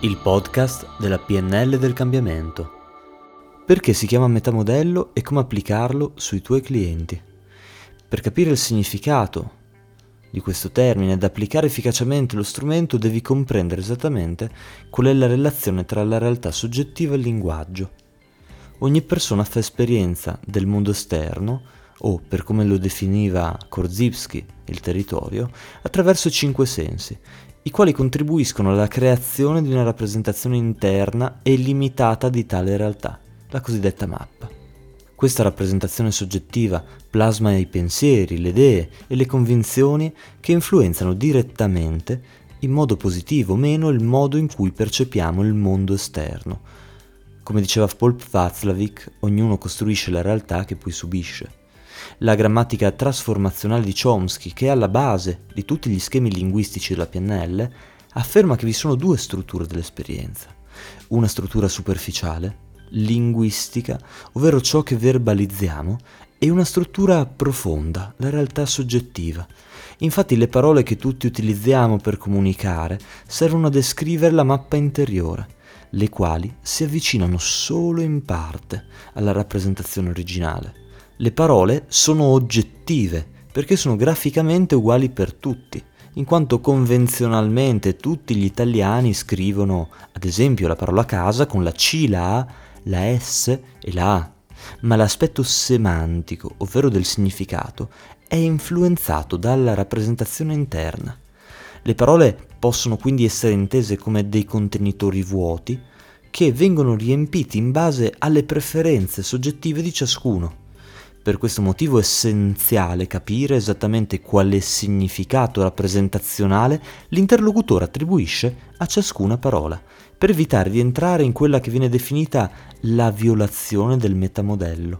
il podcast della PNL del cambiamento. Perché si chiama metamodello e come applicarlo sui tuoi clienti. Per capire il significato di questo termine ed applicare efficacemente lo strumento devi comprendere esattamente qual è la relazione tra la realtà soggettiva e il linguaggio. Ogni persona fa esperienza del mondo esterno, o per come lo definiva Korzybski, il territorio, attraverso cinque sensi, i quali contribuiscono alla creazione di una rappresentazione interna e limitata di tale realtà, la cosiddetta mappa. Questa rappresentazione soggettiva plasma i pensieri, le idee e le convinzioni che influenzano direttamente, in modo positivo o meno, il modo in cui percepiamo il mondo esterno. Come diceva Paul Václavic, ognuno costruisce la realtà che poi subisce. La grammatica trasformazionale di Chomsky, che è alla base di tutti gli schemi linguistici della PNL, afferma che vi sono due strutture dell'esperienza. Una struttura superficiale, linguistica, ovvero ciò che verbalizziamo, e una struttura profonda, la realtà soggettiva. Infatti le parole che tutti utilizziamo per comunicare servono a descrivere la mappa interiore, le quali si avvicinano solo in parte alla rappresentazione originale. Le parole sono oggettive perché sono graficamente uguali per tutti, in quanto convenzionalmente tutti gli italiani scrivono, ad esempio, la parola casa con la C, la A, la S e la A, ma l'aspetto semantico, ovvero del significato, è influenzato dalla rappresentazione interna. Le parole possono quindi essere intese come dei contenitori vuoti che vengono riempiti in base alle preferenze soggettive di ciascuno. Per questo motivo è essenziale capire esattamente quale significato rappresentazionale l'interlocutore attribuisce a ciascuna parola, per evitare di entrare in quella che viene definita la violazione del metamodello.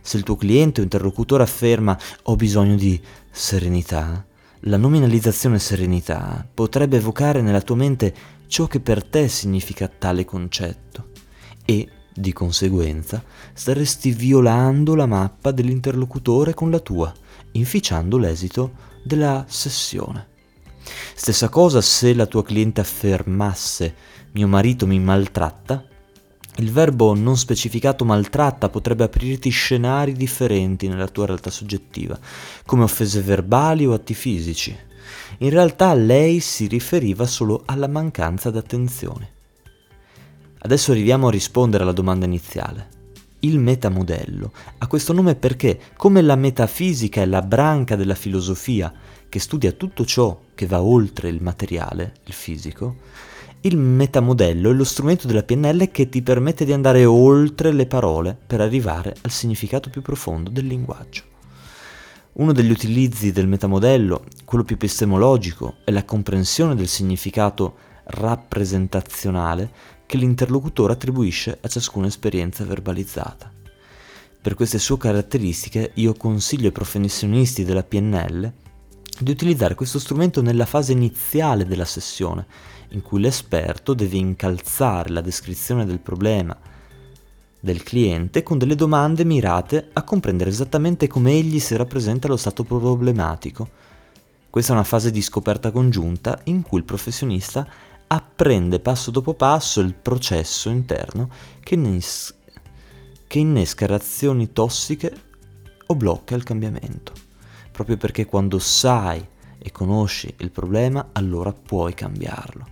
Se il tuo cliente o interlocutore afferma ho bisogno di serenità, la nominalizzazione serenità potrebbe evocare nella tua mente ciò che per te significa tale concetto e di conseguenza, staresti violando la mappa dell'interlocutore con la tua, inficiando l'esito della sessione. Stessa cosa se la tua cliente affermasse mio marito mi maltratta, il verbo non specificato maltratta potrebbe aprirti scenari differenti nella tua realtà soggettiva, come offese verbali o atti fisici. In realtà lei si riferiva solo alla mancanza d'attenzione. Adesso arriviamo a rispondere alla domanda iniziale. Il metamodello ha questo nome perché, come la metafisica è la branca della filosofia che studia tutto ciò che va oltre il materiale, il fisico, il metamodello è lo strumento della PNL che ti permette di andare oltre le parole per arrivare al significato più profondo del linguaggio. Uno degli utilizzi del metamodello, quello più epistemologico, è la comprensione del significato rappresentazionale che l'interlocutore attribuisce a ciascuna esperienza verbalizzata. Per queste sue caratteristiche io consiglio ai professionisti della PNL di utilizzare questo strumento nella fase iniziale della sessione, in cui l'esperto deve incalzare la descrizione del problema del cliente con delle domande mirate a comprendere esattamente come egli si rappresenta lo stato problematico. Questa è una fase di scoperta congiunta in cui il professionista apprende passo dopo passo il processo interno che, innes- che innesca reazioni tossiche o blocca il cambiamento. Proprio perché quando sai e conosci il problema, allora puoi cambiarlo.